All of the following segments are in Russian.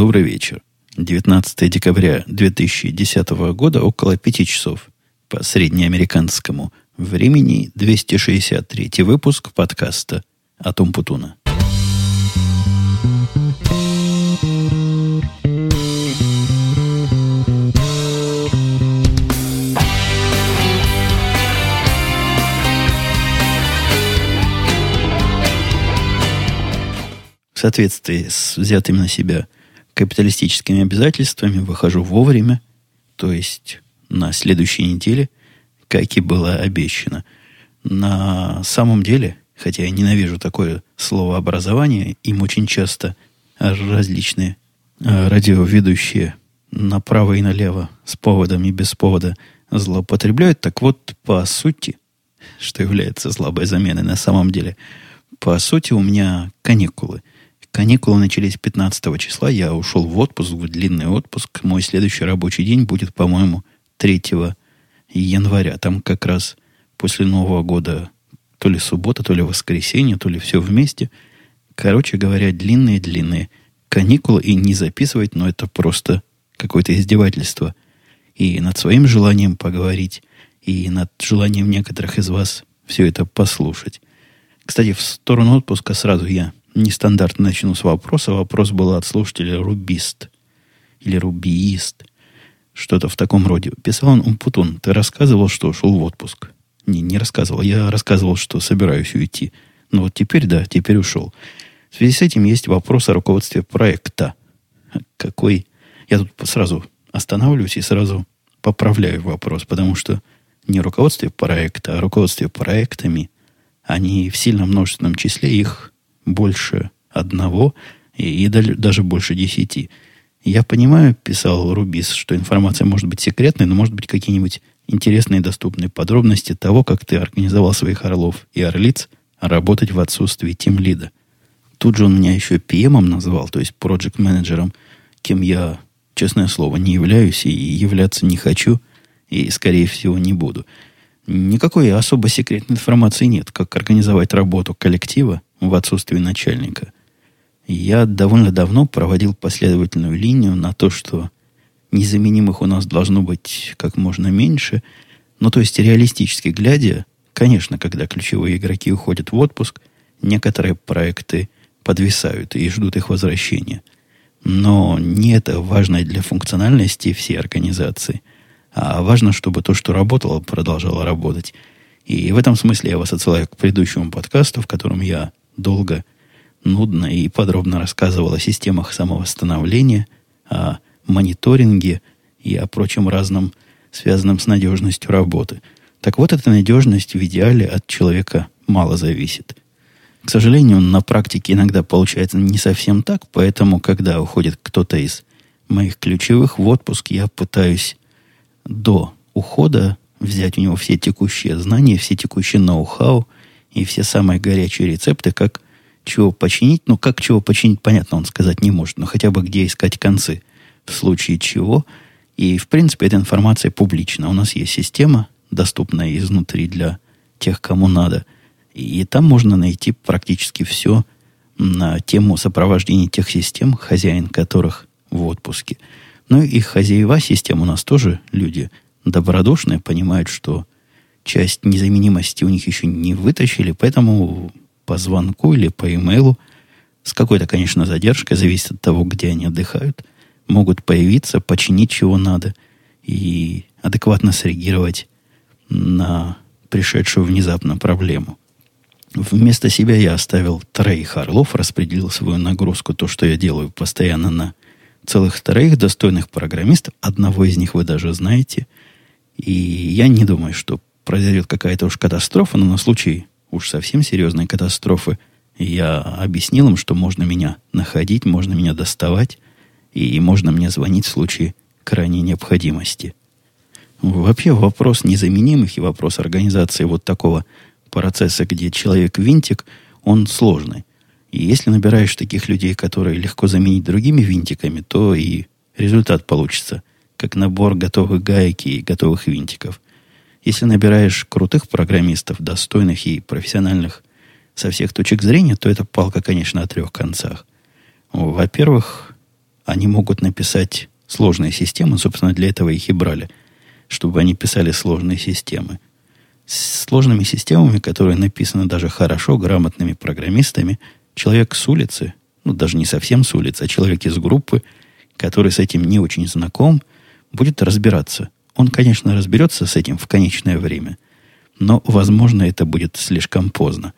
Добрый вечер. 19 декабря 2010 года, около 5 часов по среднеамериканскому времени, 263 выпуск подкаста «Атом Путуна». В соответствии с взятыми на себя капиталистическими обязательствами выхожу вовремя, то есть на следующей неделе, как и было обещано. На самом деле, хотя я ненавижу такое слово образование, им очень часто различные э, радиоведущие направо и налево с поводом и без повода злоупотребляют. Так вот, по сути, что является слабой заменой на самом деле, по сути, у меня каникулы. Каникулы начались 15 числа. Я ушел в отпуск, в длинный отпуск. Мой следующий рабочий день будет, по-моему, 3 января. Там как раз после Нового года то ли суббота, то ли воскресенье, то ли все вместе. Короче говоря, длинные-длинные каникулы. И не записывать, но это просто какое-то издевательство. И над своим желанием поговорить, и над желанием некоторых из вас все это послушать. Кстати, в сторону отпуска сразу я нестандартно начну с вопроса. Вопрос был от слушателя Рубист или Рубиист. Что-то в таком роде. Писал он, Умпутун, ты рассказывал, что ушел в отпуск. Не, не рассказывал. Я рассказывал, что собираюсь уйти. Но вот теперь, да, теперь ушел. В связи с этим есть вопрос о руководстве проекта. Какой... Я тут сразу останавливаюсь и сразу поправляю вопрос, потому что не руководстве проекта, а руководстве проектами, они в сильном множественном числе, их больше одного и, и даже больше десяти. Я понимаю, писал Рубис, что информация может быть секретной, но может быть какие-нибудь интересные и доступные подробности того, как ты организовал своих орлов и орлиц работать в отсутствии тимлида. Тут же он меня еще PM назвал, то есть проект менеджером кем я, честное слово, не являюсь и являться не хочу, и, скорее всего, не буду. Никакой особо секретной информации нет, как организовать работу коллектива в отсутствии начальника. Я довольно давно проводил последовательную линию на то, что незаменимых у нас должно быть как можно меньше. Но то есть реалистически глядя, конечно, когда ключевые игроки уходят в отпуск, некоторые проекты подвисают и ждут их возвращения. Но не это важно для функциональности всей организации, а важно, чтобы то, что работало, продолжало работать. И в этом смысле я вас отсылаю к предыдущему подкасту, в котором я долго, нудно и подробно рассказывал о системах самовосстановления, о мониторинге и о прочем разном, связанном с надежностью работы. Так вот, эта надежность в идеале от человека мало зависит. К сожалению, на практике иногда получается не совсем так, поэтому, когда уходит кто-то из моих ключевых в отпуск, я пытаюсь до ухода взять у него все текущие знания, все текущие ноу-хау – и все самые горячие рецепты, как чего починить. Ну, как чего починить, понятно, он сказать не может, но хотя бы где искать концы, в случае чего. И, в принципе, эта информация публична. У нас есть система, доступная изнутри для тех, кому надо. И там можно найти практически все на тему сопровождения тех систем, хозяин которых в отпуске. Ну и хозяева систем у нас тоже люди добродушные, понимают, что часть незаменимости у них еще не вытащили, поэтому по звонку или по имейлу с какой-то, конечно, задержкой, зависит от того, где они отдыхают, могут появиться, починить чего надо и адекватно среагировать на пришедшую внезапно проблему. Вместо себя я оставил троих орлов, распределил свою нагрузку, то, что я делаю постоянно на целых троих достойных программистов. Одного из них вы даже знаете. И я не думаю, что произойдет какая-то уж катастрофа, но на случай уж совсем серьезной катастрофы я объяснил им, что можно меня находить, можно меня доставать, и можно мне звонить в случае крайней необходимости. Вообще вопрос незаменимых и вопрос организации вот такого процесса, где человек-винтик, он сложный. И если набираешь таких людей, которые легко заменить другими винтиками, то и результат получится, как набор готовых гаек и готовых винтиков. Если набираешь крутых программистов, достойных и профессиональных со всех точек зрения, то это палка, конечно, о трех концах. Во-первых, они могут написать сложные системы, собственно, для этого их и брали, чтобы они писали сложные системы. С сложными системами, которые написаны даже хорошо, грамотными программистами, человек с улицы, ну, даже не совсем с улицы, а человек из группы, который с этим не очень знаком, будет разбираться. Он, конечно, разберется с этим в конечное время, но, возможно, это будет слишком поздно.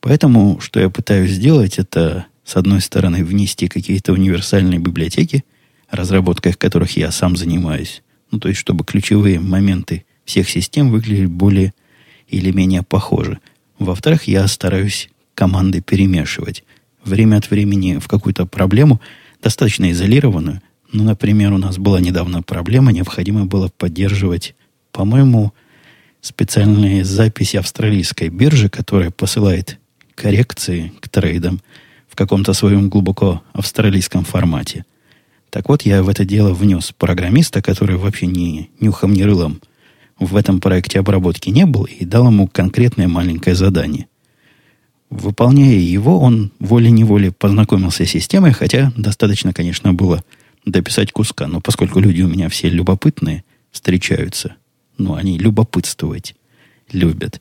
Поэтому, что я пытаюсь сделать, это, с одной стороны, внести какие-то универсальные библиотеки, разработкой которых я сам занимаюсь, ну, то есть, чтобы ключевые моменты всех систем выглядели более или менее похожи. Во-вторых, я стараюсь команды перемешивать. Время от времени в какую-то проблему, достаточно изолированную, ну, например, у нас была недавно проблема, необходимо было поддерживать, по-моему, специальные записи австралийской биржи, которая посылает коррекции к трейдам в каком-то своем глубоко австралийском формате. Так вот, я в это дело внес программиста, который вообще ни нюхом, ни рылом в этом проекте обработки не был, и дал ему конкретное маленькое задание. Выполняя его, он волей-неволей познакомился с системой, хотя достаточно, конечно, было дописать куска. Но поскольку люди у меня все любопытные встречаются, ну, они любопытствовать любят,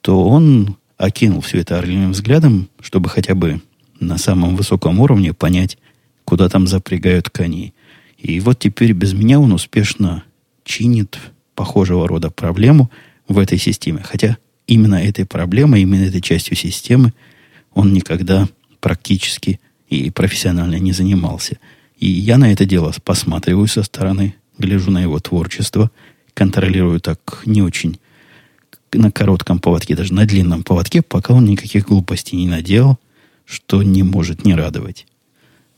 то он окинул все это орлиным взглядом, чтобы хотя бы на самом высоком уровне понять, куда там запрягают коней. И вот теперь без меня он успешно чинит похожего рода проблему в этой системе. Хотя именно этой проблемой, именно этой частью системы он никогда практически и профессионально не занимался. И я на это дело посматриваю со стороны, гляжу на его творчество, контролирую так не очень на коротком поводке, даже на длинном поводке, пока он никаких глупостей не наделал, что не может не радовать.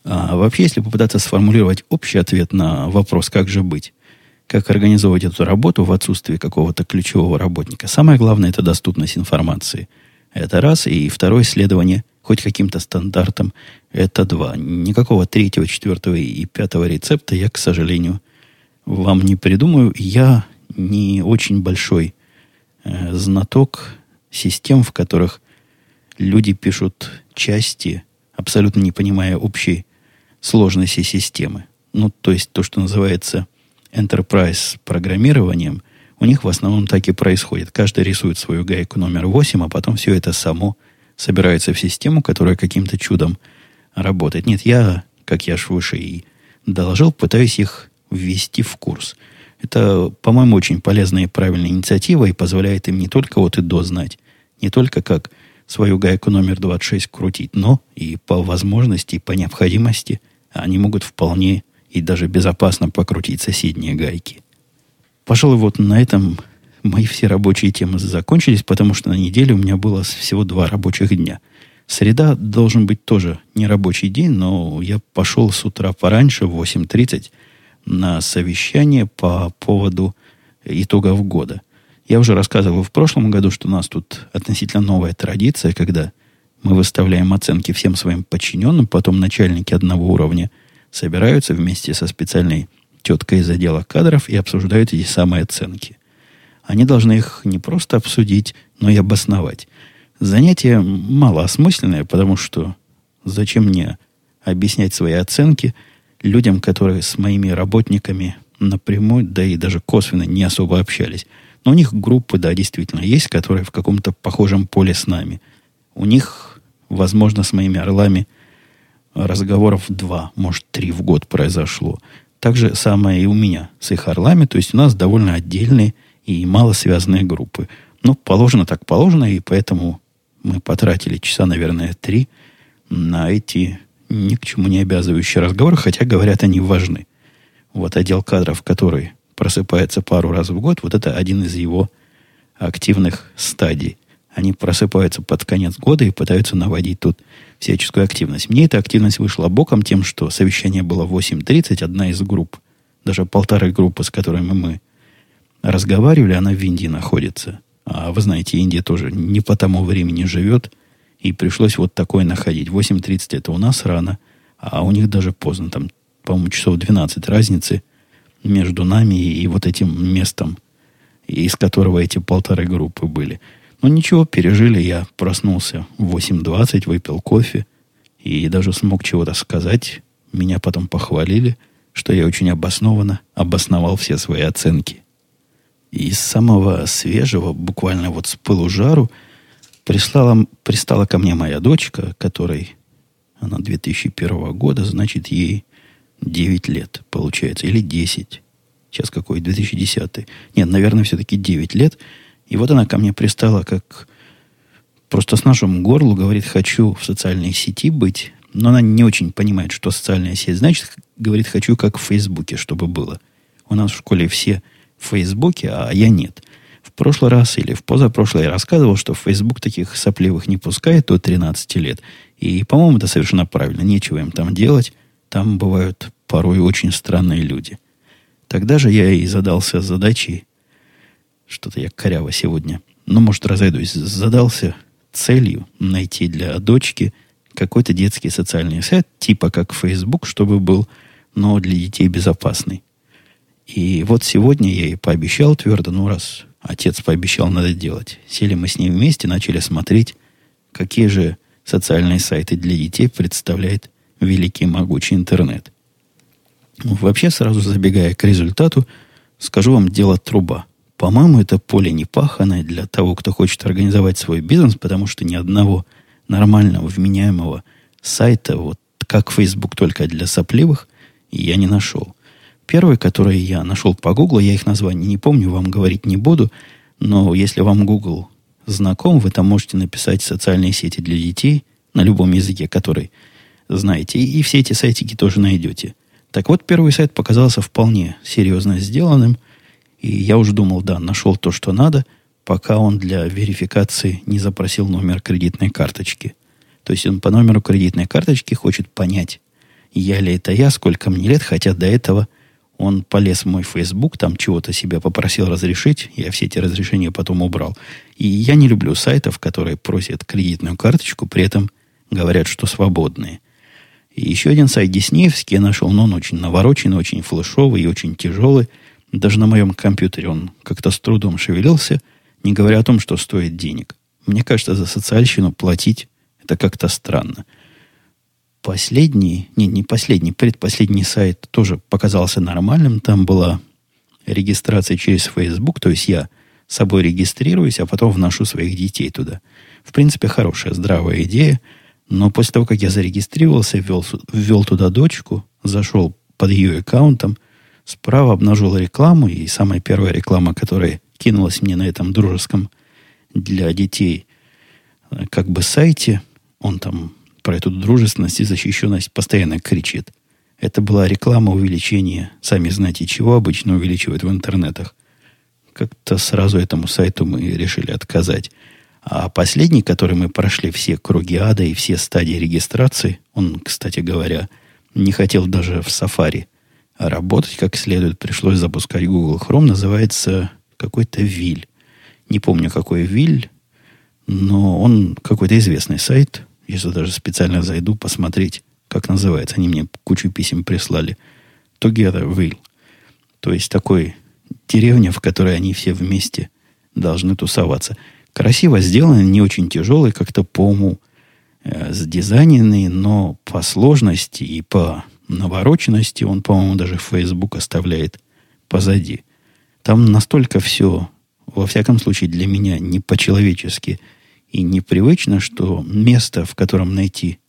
А вообще, если попытаться сформулировать общий ответ на вопрос, как же быть, как организовывать эту работу в отсутствии какого-то ключевого работника. Самое главное – это доступность информации. Это раз. И второе – исследование хоть каким-то стандартам. Это два. Никакого третьего, четвертого и пятого рецепта я, к сожалению, вам не придумаю. Я не очень большой э, знаток систем, в которых люди пишут части, абсолютно не понимая общей сложности системы. Ну, то есть то, что называется enterprise программированием, у них в основном так и происходит. Каждый рисует свою гайку номер 8, а потом все это само собирается в систему, которая каким-то чудом работает. Нет, я, как я ж выше и доложил, пытаюсь их ввести в курс. Это, по-моему, очень полезная и правильная инициатива и позволяет им не только вот и до знать, не только как свою гайку номер 26 крутить, но и по возможности, и по необходимости они могут вполне и даже безопасно покрутить соседние гайки. Пожалуй, вот на этом мои все рабочие темы закончились, потому что на неделе у меня было всего два рабочих дня. Среда должен быть тоже не рабочий день, но я пошел с утра пораньше, в 8.30, на совещание по поводу итогов года. Я уже рассказывал в прошлом году, что у нас тут относительно новая традиция, когда мы выставляем оценки всем своим подчиненным, потом начальники одного уровня – собираются вместе со специальной теткой из отдела кадров и обсуждают эти самые оценки. Они должны их не просто обсудить, но и обосновать. Занятие малоосмысленное, потому что зачем мне объяснять свои оценки людям, которые с моими работниками напрямую, да и даже косвенно не особо общались. Но у них группы, да, действительно есть, которые в каком-то похожем поле с нами. У них, возможно, с моими орлами – разговоров два, может, три в год произошло. Так же самое и у меня с их орлами. То есть у нас довольно отдельные и мало связанные группы. Ну, положено так положено, и поэтому мы потратили часа, наверное, три на эти ни к чему не обязывающие разговоры, хотя, говорят, они важны. Вот отдел кадров, который просыпается пару раз в год, вот это один из его активных стадий. Они просыпаются под конец года и пытаются наводить тут всяческую активность. Мне эта активность вышла боком тем, что совещание было в 8.30, одна из групп, даже полторы группы, с которыми мы разговаривали, она в Индии находится. А вы знаете, Индия тоже не по тому времени живет, и пришлось вот такое находить. 8.30 это у нас рано, а у них даже поздно, там, по-моему, часов 12 разницы между нами и вот этим местом, из которого эти полторы группы были. Но ну, ничего, пережили. Я проснулся в 8.20, выпил кофе и даже смог чего-то сказать Меня потом похвалили, что я очень обоснованно обосновал все свои оценки. И из самого свежего, буквально вот с пылу жару, прислала, пристала ко мне моя дочка, которой она 2001 года, значит, ей 9 лет, получается, или 10. Сейчас какой? 2010. Нет, наверное, все-таки 9 лет. И вот она ко мне пристала, как просто с нашим горлу говорит, хочу в социальной сети быть. Но она не очень понимает, что социальная сеть значит. Говорит, хочу как в Фейсбуке, чтобы было. У нас в школе все в Фейсбуке, а я нет. В прошлый раз или в позапрошлый я рассказывал, что Facebook таких сопливых не пускает до 13 лет. И, по-моему, это совершенно правильно. Нечего им там делать. Там бывают порой очень странные люди. Тогда же я и задался задачей, что-то я коряво сегодня, ну, может, разойдусь, задался целью найти для дочки какой-то детский социальный сайт, типа как Facebook, чтобы был, но для детей безопасный. И вот сегодня я ей пообещал твердо, ну, раз отец пообещал, надо делать. Сели мы с ней вместе, начали смотреть, какие же социальные сайты для детей представляет великий могучий интернет. Вообще, сразу забегая к результату, скажу вам дело труба. По-моему, это поле не паханое для того, кто хочет организовать свой бизнес, потому что ни одного нормального, вменяемого сайта, вот как Facebook, только для сопливых, я не нашел. Первый, который я нашел по Гуглу, я их название не помню, вам говорить не буду, но если вам Google знаком, вы там можете написать социальные сети для детей на любом языке, который знаете, и все эти сайтики тоже найдете – так вот, первый сайт показался вполне серьезно сделанным, и я уже думал, да, нашел то, что надо, пока он для верификации не запросил номер кредитной карточки. То есть он по номеру кредитной карточки хочет понять, я ли это я, сколько мне лет, хотя до этого он полез в мой Facebook, там чего-то себя попросил разрешить, я все эти разрешения потом убрал. И я не люблю сайтов, которые просят кредитную карточку, при этом говорят, что свободные. И еще один сайт диснеевский я нашел, но он очень навороченный, очень флешовый и очень тяжелый. Даже на моем компьютере он как-то с трудом шевелился, не говоря о том, что стоит денег. Мне кажется, за социальщину платить это как-то странно. Последний, не, не последний, предпоследний сайт тоже показался нормальным. Там была регистрация через Facebook, то есть я собой регистрируюсь, а потом вношу своих детей туда. В принципе, хорошая, здравая идея – но после того, как я зарегистрировался, ввел, ввел туда дочку, зашел под ее аккаунтом, справа обнажил рекламу, и самая первая реклама, которая кинулась мне на этом дружеском для детей э, как бы сайте, он там про эту дружественность и защищенность постоянно кричит. Это была реклама увеличения, сами знаете чего, обычно увеличивают в интернетах. Как-то сразу этому сайту мы решили отказать. А последний, который мы прошли все круги ада и все стадии регистрации, он, кстати говоря, не хотел даже в Safari работать как следует. Пришлось запускать Google Chrome. Называется какой-то Виль. Не помню, какой Виль, но он какой-то известный сайт. Если даже специально зайду посмотреть, как называется. Они мне кучу писем прислали. Together Will. То есть такой деревня, в которой они все вместе должны тусоваться. Красиво сделанный, не очень тяжелый, как-то по уму э, сдизайненный, но по сложности и по навороченности он, по-моему, даже Facebook оставляет позади. Там настолько все, во всяком случае, для меня не по-человечески и непривычно, что место, в котором найти,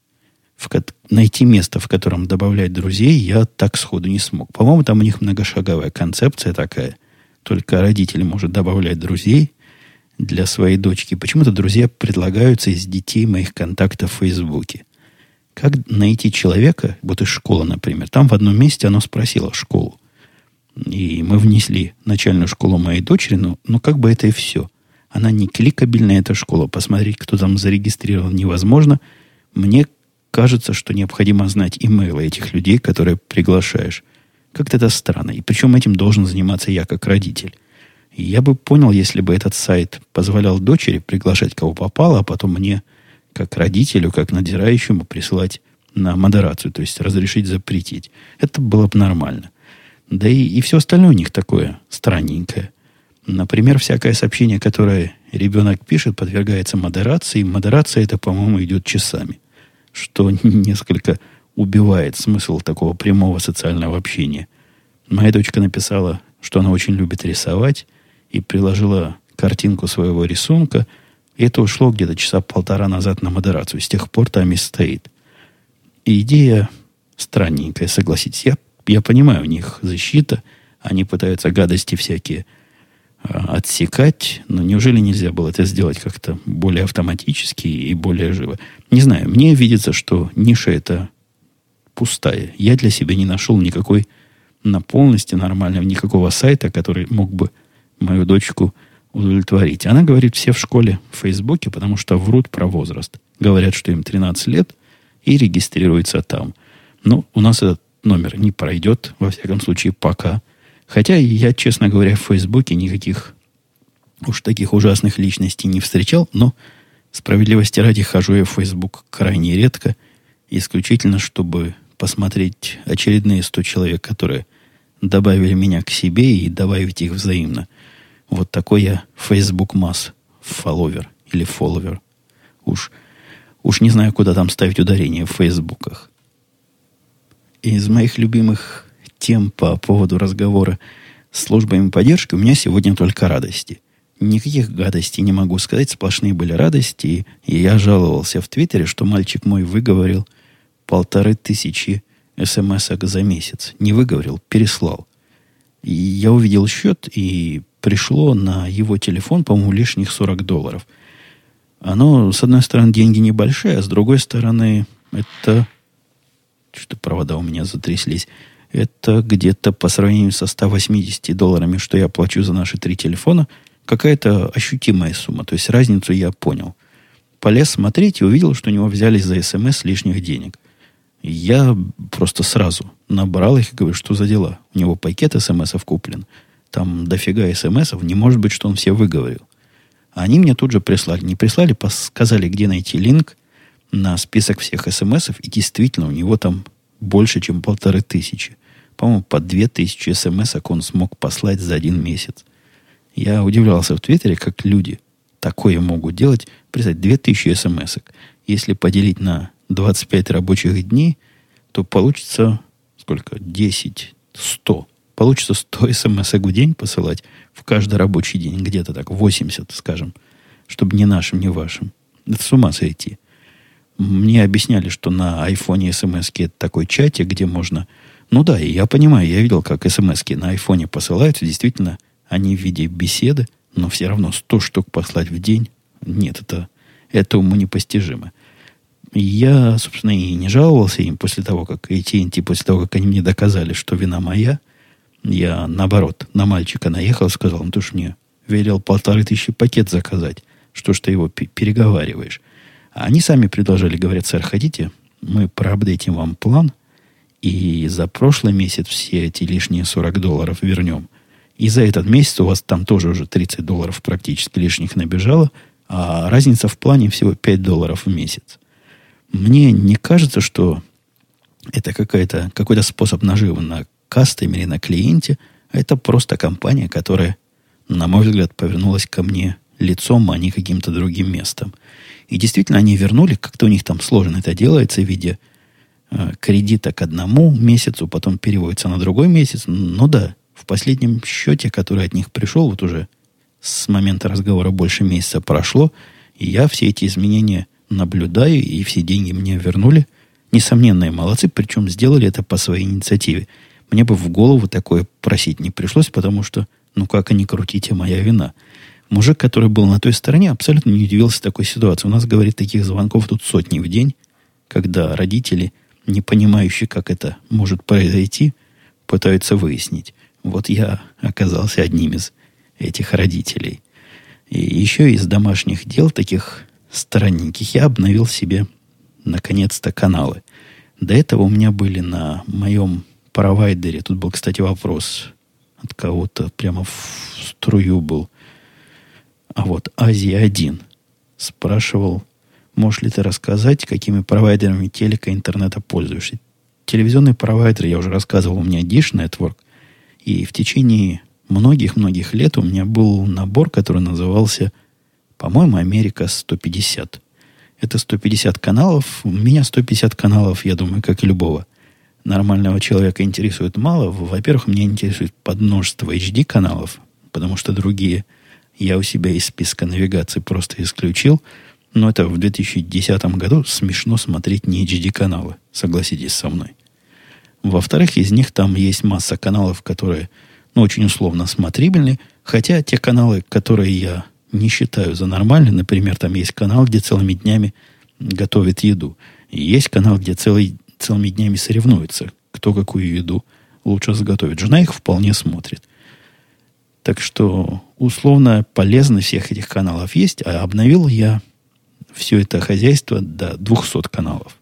в, найти место, в котором добавлять друзей, я так сходу не смог. По-моему, там у них многошаговая концепция такая. Только родитель может добавлять друзей, для своей дочки. Почему-то друзья предлагаются из детей моих контактов в Фейсбуке. Как найти человека, вот из школы, например. Там в одном месте оно спросило школу. И мы внесли начальную школу моей дочери, но, но как бы это и все. Она не кликабельная, эта школа. Посмотреть, кто там зарегистрирован, невозможно. Мне кажется, что необходимо знать имейлы этих людей, которые приглашаешь. Как-то это странно. И причем этим должен заниматься я как родитель. Я бы понял, если бы этот сайт позволял дочери приглашать кого попало, а потом мне, как родителю, как надзирающему, присылать на модерацию, то есть разрешить запретить. Это было бы нормально. Да и, и все остальное у них такое странненькое. Например, всякое сообщение, которое ребенок пишет, подвергается модерации. Модерация это, по-моему, идет часами. Что несколько убивает смысл такого прямого социального общения. Моя дочка написала, что она очень любит рисовать, и приложила картинку своего рисунка, и это ушло где-то часа полтора назад на модерацию. С тех пор там и стоит. И идея странненькая, согласитесь. Я, я понимаю, у них защита, они пытаются гадости всякие отсекать, но неужели нельзя было это сделать как-то более автоматически и более живо? Не знаю, мне видится, что ниша эта пустая. Я для себя не нашел никакой на полностью нормального, никакого сайта, который мог бы мою дочку удовлетворить. Она говорит, все в школе в Фейсбуке, потому что врут про возраст. Говорят, что им 13 лет и регистрируются там. Но у нас этот номер не пройдет, во всяком случае, пока. Хотя я, честно говоря, в Фейсбуке никаких уж таких ужасных личностей не встречал, но справедливости ради хожу я в Фейсбук крайне редко, исключительно, чтобы посмотреть очередные 100 человек, которые добавили меня к себе и добавить их взаимно. Вот такой я Facebook масс фолловер или фолловер. Уж, уж не знаю, куда там ставить ударение в Фейсбуках. Из моих любимых тем по поводу разговора с службами поддержки у меня сегодня только радости. Никаких гадостей не могу сказать, сплошные были радости. И я жаловался в Твиттере, что мальчик мой выговорил полторы тысячи смс за месяц. Не выговорил, переслал. И я увидел счет, и пришло на его телефон, по-моему, лишних 40 долларов. Оно, с одной стороны, деньги небольшие, а с другой стороны, это... Что провода у меня затряслись. Это где-то по сравнению со 180 долларами, что я плачу за наши три телефона, какая-то ощутимая сумма. То есть разницу я понял. Полез смотреть и увидел, что у него взялись за СМС лишних денег. Я просто сразу набрал их и говорю, что за дела. У него пакет смсов куплен. Там дофига смсов. Не может быть, что он все выговорил. А они мне тут же прислали. Не прислали, сказали, где найти линк на список всех смсов. И действительно, у него там больше, чем полторы тысячи. По-моему, по две тысячи смс он смог послать за один месяц. Я удивлялся в Твиттере, как люди такое могут делать. Две тысячи смс Если поделить на 25 рабочих дней, то получится сколько? 10, 100. Получится 100 смс в день посылать в каждый рабочий день. Где-то так, 80, скажем. Чтобы не нашим, не вашим. Это с ума сойти. Мне объясняли, что на айфоне смс это такой чатик, где можно... Ну да, и я понимаю, я видел, как смс на айфоне посылаются. Действительно, они в виде беседы, но все равно 100 штук послать в день. Нет, это, это уму непостижимо. Я, собственно, и не жаловался им после того, как AT&T, после того, как они мне доказали, что вина моя. Я, наоборот, на мальчика наехал, сказал, ну ты ж мне велел полторы тысячи пакет заказать. Что ж ты его переговариваешь? А они сами предложили, говорят, сэр, хотите, мы проапдейтим вам план, и за прошлый месяц все эти лишние 40 долларов вернем. И за этот месяц у вас там тоже уже 30 долларов практически лишних набежало, а разница в плане всего 5 долларов в месяц. Мне не кажется, что это какая-то, какой-то способ наживы на кастомере, на клиенте. А это просто компания, которая, на мой взгляд, повернулась ко мне лицом, а не каким-то другим местом. И действительно, они вернули, как-то у них там сложно это делается в виде кредита к одному месяцу, потом переводится на другой месяц. Ну да, в последнем счете, который от них пришел, вот уже с момента разговора больше месяца прошло, и я все эти изменения наблюдаю, и все деньги мне вернули. Несомненные молодцы, причем сделали это по своей инициативе. Мне бы в голову такое просить не пришлось, потому что, ну как они крутите, моя вина. Мужик, который был на той стороне, абсолютно не удивился такой ситуации. У нас, говорит, таких звонков тут сотни в день, когда родители, не понимающие, как это может произойти, пытаются выяснить. Вот я оказался одним из этих родителей. И еще из домашних дел таких странненьких, я обновил себе наконец-то каналы. До этого у меня были на моем провайдере, тут был, кстати, вопрос от кого-то, прямо в струю был. А вот Азия-1 спрашивал, можешь ли ты рассказать, какими провайдерами телека интернета пользуешься? Телевизионный провайдер, я уже рассказывал, у меня Dish Network. И в течение многих-многих лет у меня был набор, который назывался – по-моему, Америка 150. это 150 каналов. У меня 150 каналов, я думаю, как и любого нормального человека интересует мало. Во-первых, меня интересует подмножество HD-каналов, потому что другие я у себя из списка навигации просто исключил. Но это в 2010 году смешно смотреть не HD-каналы, согласитесь со мной. Во-вторых, из них там есть масса каналов, которые ну, очень условно смотрибельны, хотя те каналы, которые я не считаю за нормальные, например, там есть канал, где целыми днями готовит еду. И есть канал, где целый, целыми днями соревнуются, кто какую еду лучше заготовит. Жена их вполне смотрит. Так что условная полезность всех этих каналов есть, а обновил я все это хозяйство до 200 каналов.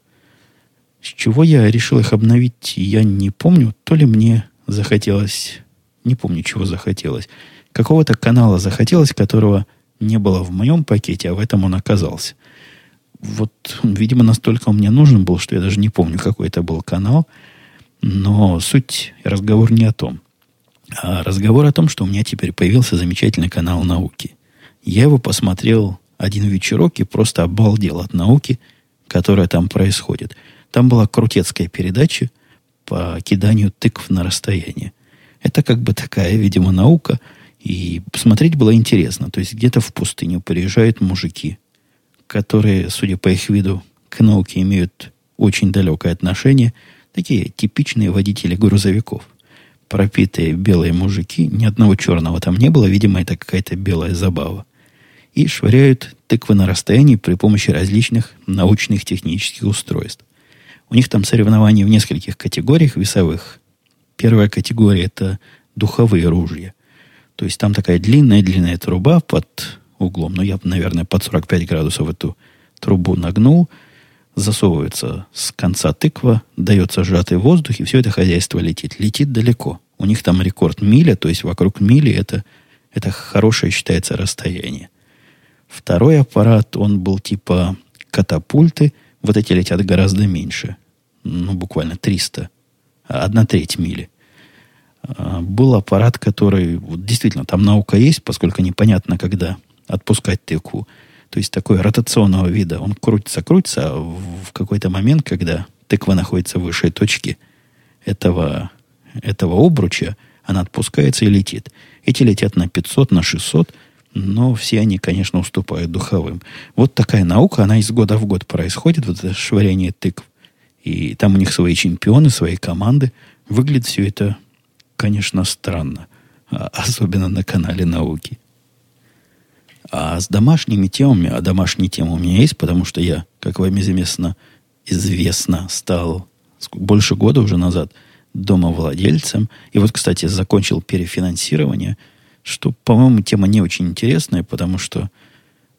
С чего я решил их обновить, я не помню. То ли мне захотелось, не помню, чего захотелось. Какого-то канала захотелось, которого не было в моем пакете, а в этом он оказался. Вот, видимо, настолько он мне нужен был, что я даже не помню, какой это был канал. Но суть разговор не о том. А разговор о том, что у меня теперь появился замечательный канал науки. Я его посмотрел один вечерок и просто обалдел от науки, которая там происходит. Там была крутецкая передача по киданию тыкв на расстояние. Это как бы такая, видимо, наука – и посмотреть было интересно. То есть где-то в пустыню приезжают мужики, которые, судя по их виду, к науке имеют очень далекое отношение. Такие типичные водители грузовиков. Пропитые белые мужики. Ни одного черного там не было. Видимо, это какая-то белая забава. И швыряют тыквы на расстоянии при помощи различных научных технических устройств. У них там соревнования в нескольких категориях весовых. Первая категория – это духовые ружья – то есть там такая длинная-длинная труба под углом. Ну, я, наверное, под 45 градусов эту трубу нагнул. Засовывается с конца тыква, дается сжатый воздух, и все это хозяйство летит. Летит далеко. У них там рекорд миля, то есть вокруг мили это, это хорошее считается расстояние. Второй аппарат, он был типа катапульты. Вот эти летят гораздо меньше. Ну, буквально 300. Одна треть мили. А, был аппарат, который... Вот действительно, там наука есть, поскольку непонятно, когда отпускать тыкву. То есть такой ротационного вида. Он крутится, крутится, а в какой-то момент, когда тыква находится в высшей точке этого, этого обруча, она отпускается и летит. Эти летят на 500, на 600, но все они, конечно, уступают духовым. Вот такая наука, она из года в год происходит, вот это швыряние тыкв. И там у них свои чемпионы, свои команды. Выглядит все это конечно, странно. А, особенно на канале науки. А с домашними темами, а домашние темы у меня есть, потому что я, как вам известно, известно, стал больше года уже назад домовладельцем. И вот, кстати, закончил перефинансирование, что, по-моему, тема не очень интересная, потому что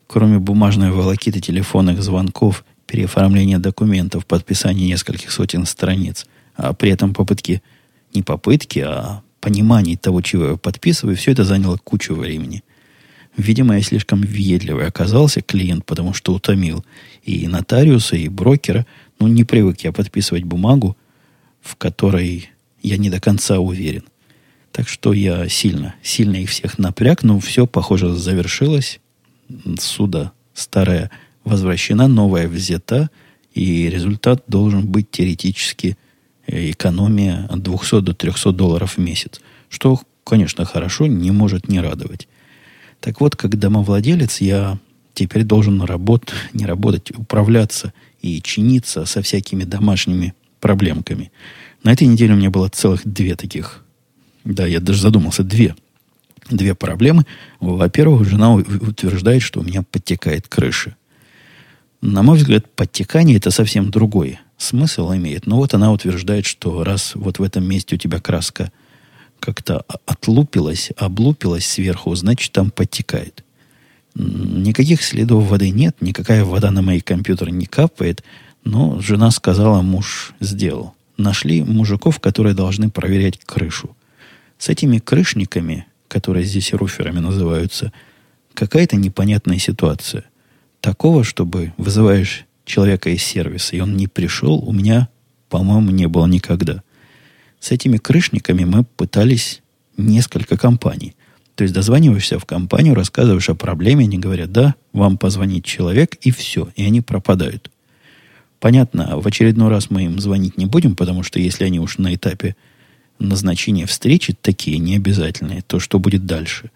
кроме бумажной волокиты телефонных звонков, переоформления документов, подписания нескольких сотен страниц, а при этом попытки не попытки, а понимание того, чего я подписываю, все это заняло кучу времени. Видимо, я слишком въедливый оказался клиент, потому что утомил и нотариуса, и брокера. Ну, не привык я подписывать бумагу, в которой я не до конца уверен. Так что я сильно, сильно их всех напряг, но все, похоже, завершилось. Суда старая возвращена, новая взята, и результат должен быть теоретически экономия от 200 до 300 долларов в месяц. Что, конечно, хорошо, не может не радовать. Так вот, как домовладелец, я теперь должен работать, не работать, управляться и чиниться со всякими домашними проблемками. На этой неделе у меня было целых две таких. Да, я даже задумался, две. Две проблемы. Во-первых, жена утверждает, что у меня подтекает крыша. На мой взгляд, подтекание это совсем другое смысл имеет. Но вот она утверждает, что раз вот в этом месте у тебя краска как-то отлупилась, облупилась сверху, значит, там подтекает. Никаких следов воды нет, никакая вода на мои компьютеры не капает, но жена сказала, муж сделал. Нашли мужиков, которые должны проверять крышу. С этими крышниками, которые здесь руферами называются, какая-то непонятная ситуация. Такого, чтобы вызываешь человека из сервиса, и он не пришел, у меня, по-моему, не было никогда. С этими крышниками мы пытались несколько компаний. То есть дозваниваешься в компанию, рассказываешь о проблеме, они говорят, да, вам позвонит человек, и все, и они пропадают. Понятно, в очередной раз мы им звонить не будем, потому что если они уж на этапе назначения встречи такие необязательные, то что будет дальше?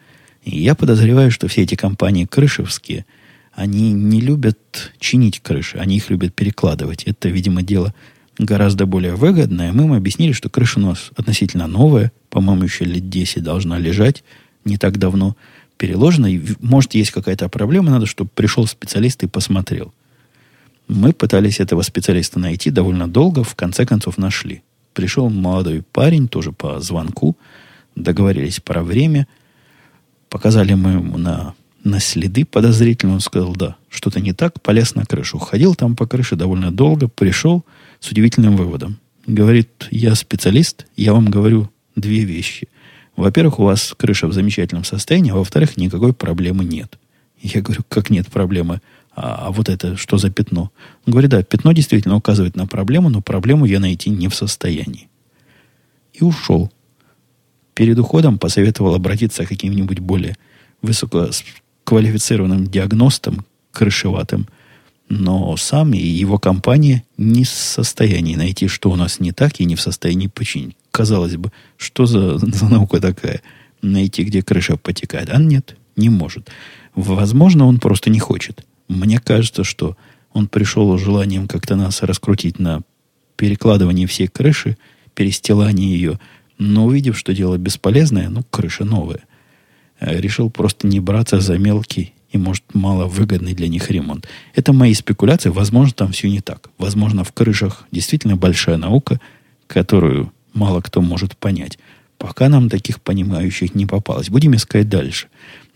И я подозреваю, что все эти компании крышевские, они не любят чинить крыши, они их любят перекладывать. Это, видимо, дело гораздо более выгодное. Мы им объяснили, что крыша у нас относительно новая, по-моему, еще лет 10 должна лежать, не так давно переложена. Может, есть какая-то проблема, надо, чтобы пришел специалист и посмотрел. Мы пытались этого специалиста найти довольно долго, в конце концов нашли. Пришел молодой парень, тоже по звонку, договорились про время, показали мы ему на, на следы подозрительно, он сказал, да, что-то не так, полез на крышу. Ходил там по крыше довольно долго, пришел с удивительным выводом. Говорит, я специалист, я вам говорю две вещи. Во-первых, у вас крыша в замечательном состоянии, а во-вторых, никакой проблемы нет. Я говорю, как нет проблемы? А, а вот это что за пятно? Он говорит, да, пятно действительно указывает на проблему, но проблему я найти не в состоянии. И ушел. Перед уходом посоветовал обратиться к каким-нибудь более высококвалифицированным диагностам, крышеватым, но сам и его компания не в состоянии найти, что у нас не так, и не в состоянии починить казалось бы, что за, за наука такая? Найти, где крыша потекает. А нет, не может. Возможно, он просто не хочет. Мне кажется, что он пришел с желанием как-то нас раскрутить на перекладывании всей крыши, перестилании ее, но увидев, что дело бесполезное, ну, крыша новая, э, решил просто не браться за мелкий и, может, маловыгодный для них ремонт. Это мои спекуляции. Возможно, там все не так. Возможно, в крышах действительно большая наука, которую мало кто может понять. Пока нам таких понимающих не попалось. Будем искать дальше.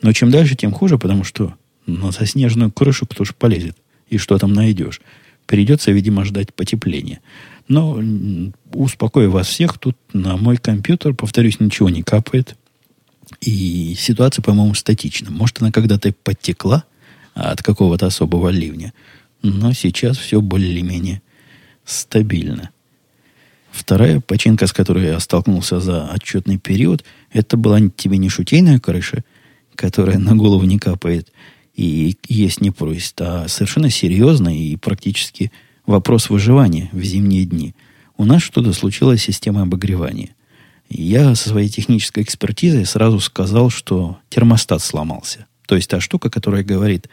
Но чем дальше, тем хуже, потому что на заснеженную крышу кто ж полезет? И что там найдешь? Придется, видимо, ждать потепления. Но, успокою вас всех, тут на мой компьютер, повторюсь, ничего не капает. И ситуация, по-моему, статична. Может, она когда-то подтекла от какого-то особого ливня. Но сейчас все более-менее стабильно. Вторая починка, с которой я столкнулся за отчетный период, это была тебе не шутейная крыша, которая на голову не капает и есть не просит, а совершенно серьезный и практически вопрос выживания в зимние дни. У нас что-то случилось с системой обогревания. Я со своей технической экспертизой сразу сказал, что термостат сломался. То есть та штука, которая говорит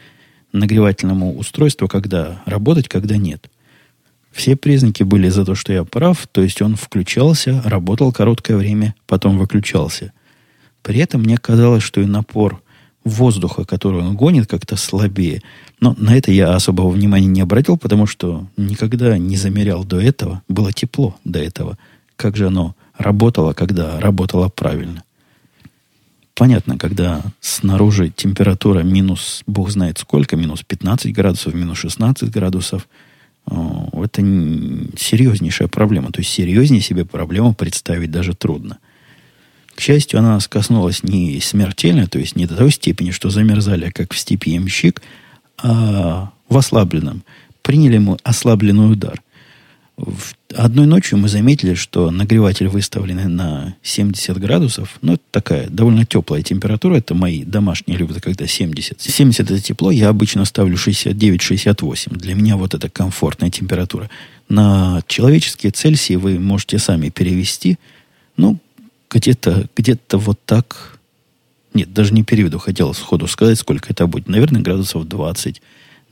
нагревательному устройству, когда работать, когда нет – все признаки были за то, что я прав, то есть он включался, работал короткое время, потом выключался. При этом мне казалось, что и напор воздуха, который он гонит, как-то слабее. Но на это я особого внимания не обратил, потому что никогда не замерял до этого. Было тепло до этого. Как же оно работало, когда работало правильно. Понятно, когда снаружи температура минус, бог знает сколько, минус 15 градусов, минус 16 градусов – это серьезнейшая проблема. То есть серьезнее себе проблему представить даже трудно. К счастью, она нас коснулась не смертельно, то есть не до той степени, что замерзали, как в степи ямщик, а в ослабленном. Приняли мы ослабленный удар. Одной ночью мы заметили, что нагреватель выставлен на 70 градусов. Ну, это такая довольно теплая температура. Это мои домашние любят, когда 70. 70 это тепло, я обычно ставлю 69-68. Для меня вот это комфортная температура. На человеческие Цельсии вы можете сами перевести. Ну, где-то где вот так. Нет, даже не переведу. Хотел сходу сказать, сколько это будет. Наверное, градусов 20.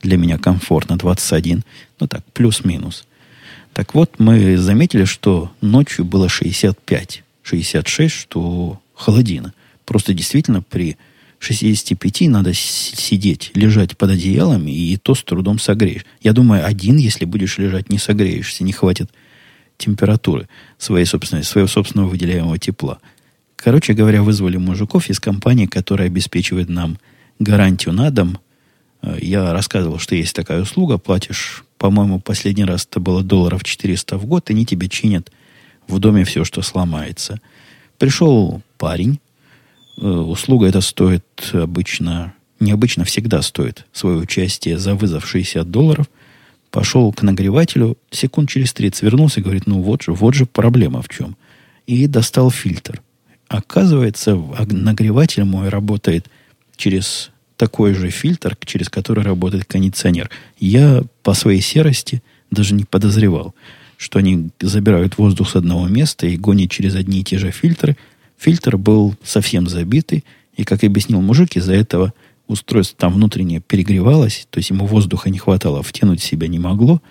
Для меня комфортно. 21. Ну так, плюс-минус. Так вот, мы заметили, что ночью было 65, 66, что холодина. Просто действительно при 65 надо сидеть, лежать под одеялом, и то с трудом согреешь. Я думаю, один, если будешь лежать, не согреешься, не хватит температуры своей собственной, своего собственного выделяемого тепла. Короче говоря, вызвали мужиков из компании, которая обеспечивает нам гарантию на дом. Э, я рассказывал, что есть такая услуга, платишь по-моему, последний раз это было долларов 400 в год, они тебе чинят в доме все, что сломается. Пришел парень, э, услуга эта стоит обычно, необычно всегда стоит свое участие за вызов 60 долларов. Пошел к нагревателю, секунд через 30 вернулся и говорит, ну вот же, вот же проблема в чем. И достал фильтр. Оказывается, нагреватель мой работает через такой же фильтр, через который работает кондиционер. Я по своей серости даже не подозревал, что они забирают воздух с одного места и гонят через одни и те же фильтры. Фильтр был совсем забитый, и, как объяснил мужик, из-за этого устройство там внутреннее перегревалось, то есть ему воздуха не хватало, втянуть себя не могло,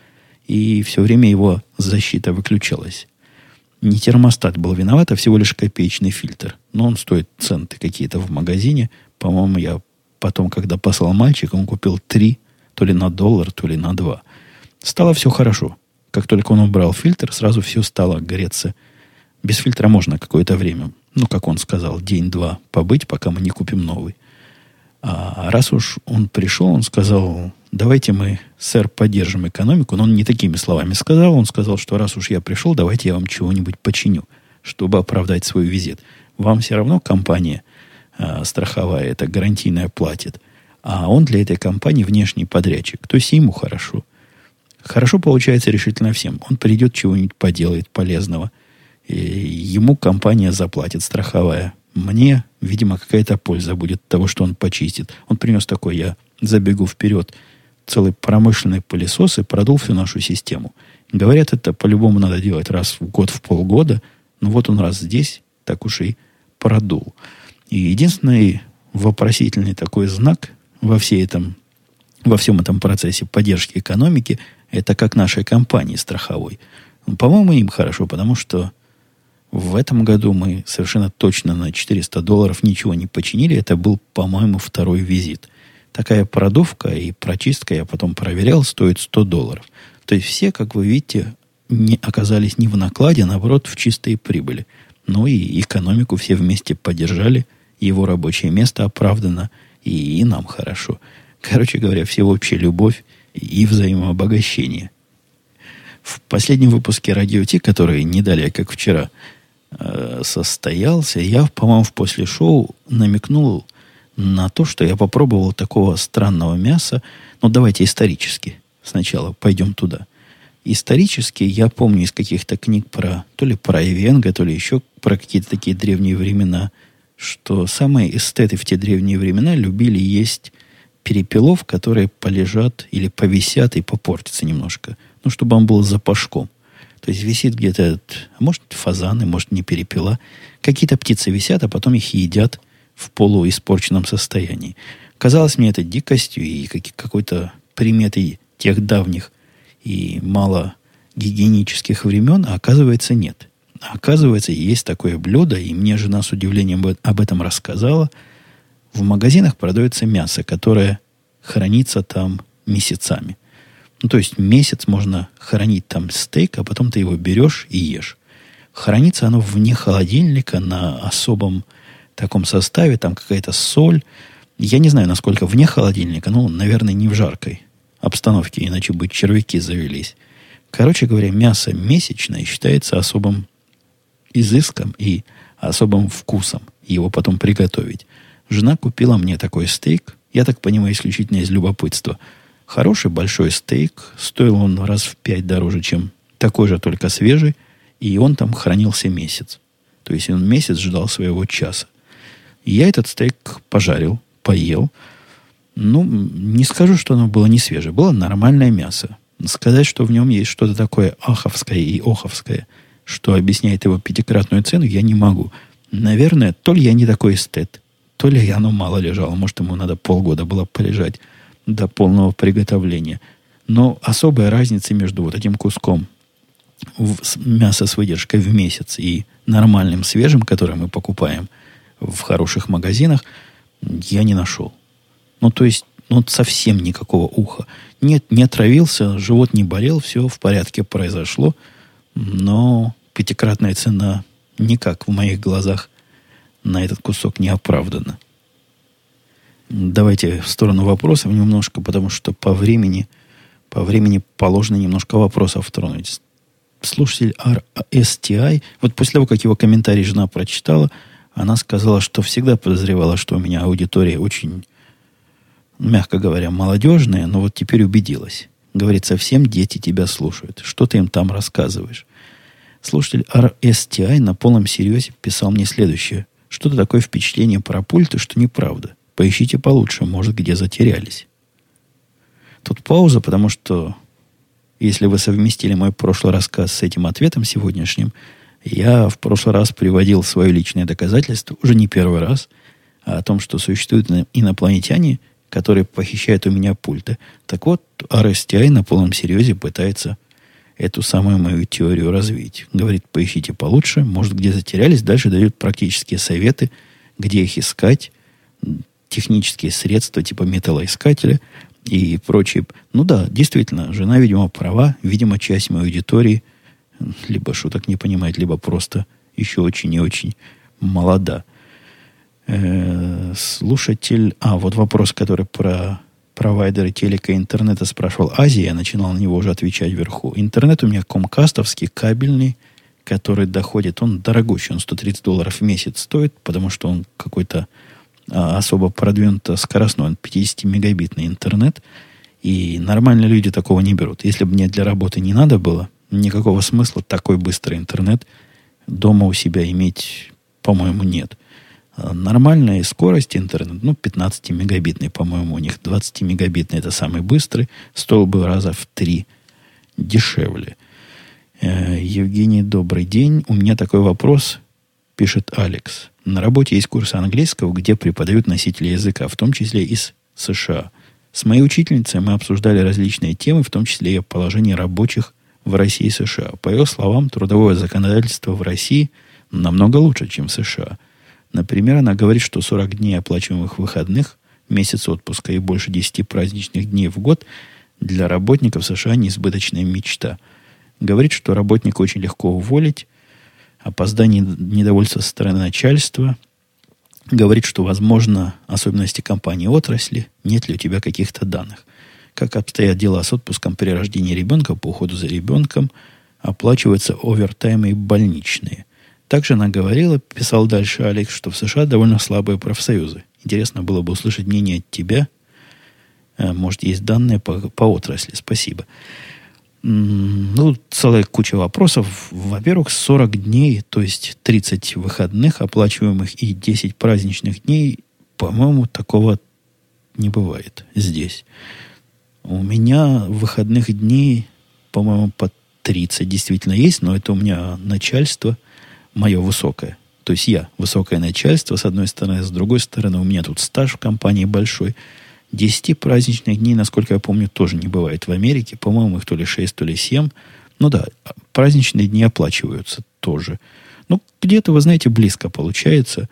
и все время его защита выключалась. Не термостат был виноват, а всего лишь копеечный фильтр. Но он стоит центы какие-то в магазине. По-моему, я потом, когда послал мальчика, он купил три, то ли на доллар, то ли на два. Стало все хорошо. Как только он убрал фильтр, сразу все стало греться. Без фильтра можно какое-то время, ну, как он сказал, день-два побыть, пока мы не купим новый. А раз уж он пришел, он сказал, давайте мы, сэр, поддержим экономику. Но он не такими словами сказал. Он сказал, что раз уж я пришел, давайте я вам чего-нибудь починю, чтобы оправдать свой визит. Вам все равно компания э, страховая, это гарантийная платит. А он для этой компании внешний подрядчик. То есть ему хорошо. Хорошо получается решительно всем. Он придет, чего-нибудь поделает полезного. И ему компания заплатит страховая. Мне, видимо, какая-то польза будет от того, что он почистит. Он принес такой, я забегу вперед – целый промышленный пылесос и продул всю нашу систему. Говорят, это по-любому надо делать раз в год, в полгода. Но вот он раз здесь, так уж и продул. И единственный вопросительный такой знак во, всей этом, во всем этом процессе поддержки экономики, это как нашей компании страховой. Ну, по-моему, им хорошо, потому что в этом году мы совершенно точно на 400 долларов ничего не починили. Это был, по-моему, второй визит – Такая продувка и прочистка, я потом проверял, стоит 100 долларов. То есть все, как вы видите, не оказались не в накладе, а наоборот, в чистой прибыли. Ну и экономику все вместе поддержали, его рабочее место оправдано, и, и нам хорошо. Короче говоря, все общая любовь и взаимообогащение. В последнем выпуске Радио Ти, который не далее, как вчера, э, состоялся, я, по-моему, в после шоу намекнул на то, что я попробовал такого странного мяса. Ну, давайте исторически. Сначала пойдем туда. Исторически я помню из каких-то книг про то ли про Эвенга, то ли еще про какие-то такие древние времена, что самые эстеты в те древние времена любили есть перепелов, которые полежат или повисят и попортятся немножко. Ну, чтобы он был запашком. То есть висит где-то, может, фазаны, может, не перепела. Какие-то птицы висят, а потом их едят в полуиспорченном состоянии. Казалось мне это дикостью и какой-то приметой тех давних и мало гигиенических времен, а оказывается нет. Оказывается, есть такое блюдо, и мне жена с удивлением об этом рассказала. В магазинах продается мясо, которое хранится там месяцами. Ну, то есть месяц можно хранить там стейк, а потом ты его берешь и ешь. Хранится оно вне холодильника на особом таком составе, там какая-то соль. Я не знаю, насколько вне холодильника, ну, наверное, не в жаркой обстановке, иначе бы червяки завелись. Короче говоря, мясо месячное считается особым изыском и особым вкусом его потом приготовить. Жена купила мне такой стейк, я так понимаю, исключительно из любопытства. Хороший большой стейк, стоил он раз в пять дороже, чем такой же, только свежий, и он там хранился месяц. То есть он месяц ждал своего часа. Я этот стейк пожарил, поел. Ну, не скажу, что оно было не свежее. Было нормальное мясо. Сказать, что в нем есть что-то такое аховское и оховское, что объясняет его пятикратную цену, я не могу. Наверное, то ли я не такой эстет, то ли оно мало лежало. Может, ему надо полгода было полежать до полного приготовления. Но особая разница между вот этим куском мяса с выдержкой в месяц и нормальным свежим, который мы покупаем – в хороших магазинах, я не нашел. Ну, то есть, ну, совсем никакого уха. Нет, не отравился, живот не болел, все в порядке произошло. Но пятикратная цена никак в моих глазах на этот кусок не оправдана. Давайте в сторону вопросов немножко, потому что по времени, по времени положено немножко вопросов тронуть. Слушатель RSTI, вот после того, как его комментарий жена прочитала, она сказала, что всегда подозревала, что у меня аудитория очень, мягко говоря, молодежная, но вот теперь убедилась. Говорит, совсем дети тебя слушают. Что ты им там рассказываешь? Слушатель RSTI на полном серьезе писал мне следующее. Что-то такое впечатление про пульты, что неправда. Поищите получше, может, где затерялись. Тут пауза, потому что если вы совместили мой прошлый рассказ с этим ответом сегодняшним, я в прошлый раз приводил свое личное доказательство, уже не первый раз, о том, что существуют инопланетяне, которые похищают у меня пульты. Так вот, RSTI на полном серьезе пытается эту самую мою теорию развить. Говорит, поищите получше, может, где затерялись. Дальше дает практические советы, где их искать, технические средства типа металлоискателя и прочее. Ну да, действительно, жена, видимо, права. Видимо, часть моей аудитории либо шуток не понимает, либо просто еще очень и очень молода. Э, слушатель... А, вот вопрос, который про провайдеры телека и интернета спрашивал Азия, я начинал на него уже отвечать вверху. Интернет у меня комкастовский, кабельный, который доходит, он дорогущий, он 130 долларов в месяц стоит, потому что он какой-то особо продвинуто скоростной, он 50-мегабитный интернет, и нормальные люди такого не берут. Если бы мне для работы не надо было, никакого смысла такой быстрый интернет дома у себя иметь, по-моему, нет. А, нормальная скорость интернета, ну, 15 мегабитный, по-моему, у них 20 мегабитный, это самый быстрый, стоил бы раза в три дешевле. Э, Евгений, добрый день. У меня такой вопрос, пишет Алекс. На работе есть курсы английского, где преподают носители языка, в том числе из США. С моей учительницей мы обсуждали различные темы, в том числе и положение рабочих в России и США. По ее словам, трудовое законодательство в России намного лучше, чем в США. Например, она говорит, что 40 дней оплачиваемых выходных, месяц отпуска и больше 10 праздничных дней в год для работников США неизбыточная мечта. Говорит, что работника очень легко уволить, опоздание недовольства со стороны начальства. Говорит, что, возможно, особенности компании отрасли, нет ли у тебя каких-то данных. Как обстоят дела с отпуском при рождении ребенка, по уходу за ребенком, оплачиваются овертаймы и больничные. Также она говорила, писал дальше Алекс, что в США довольно слабые профсоюзы. Интересно было бы услышать мнение от тебя. Э, может, есть данные по, по отрасли. Спасибо. Ну, целая куча вопросов. Во-первых, 40 дней, то есть 30 выходных оплачиваемых и 10 праздничных дней, по-моему, такого не бывает здесь. У меня выходных дней, по-моему, по 30 действительно есть, но это у меня начальство мое высокое. То есть я высокое начальство, с одной стороны, с другой стороны, у меня тут стаж в компании большой – Десяти праздничных дней, насколько я помню, тоже не бывает в Америке. По-моему, их то ли шесть, то ли семь. Ну да, праздничные дни оплачиваются тоже. Ну, где-то, вы знаете, близко получается.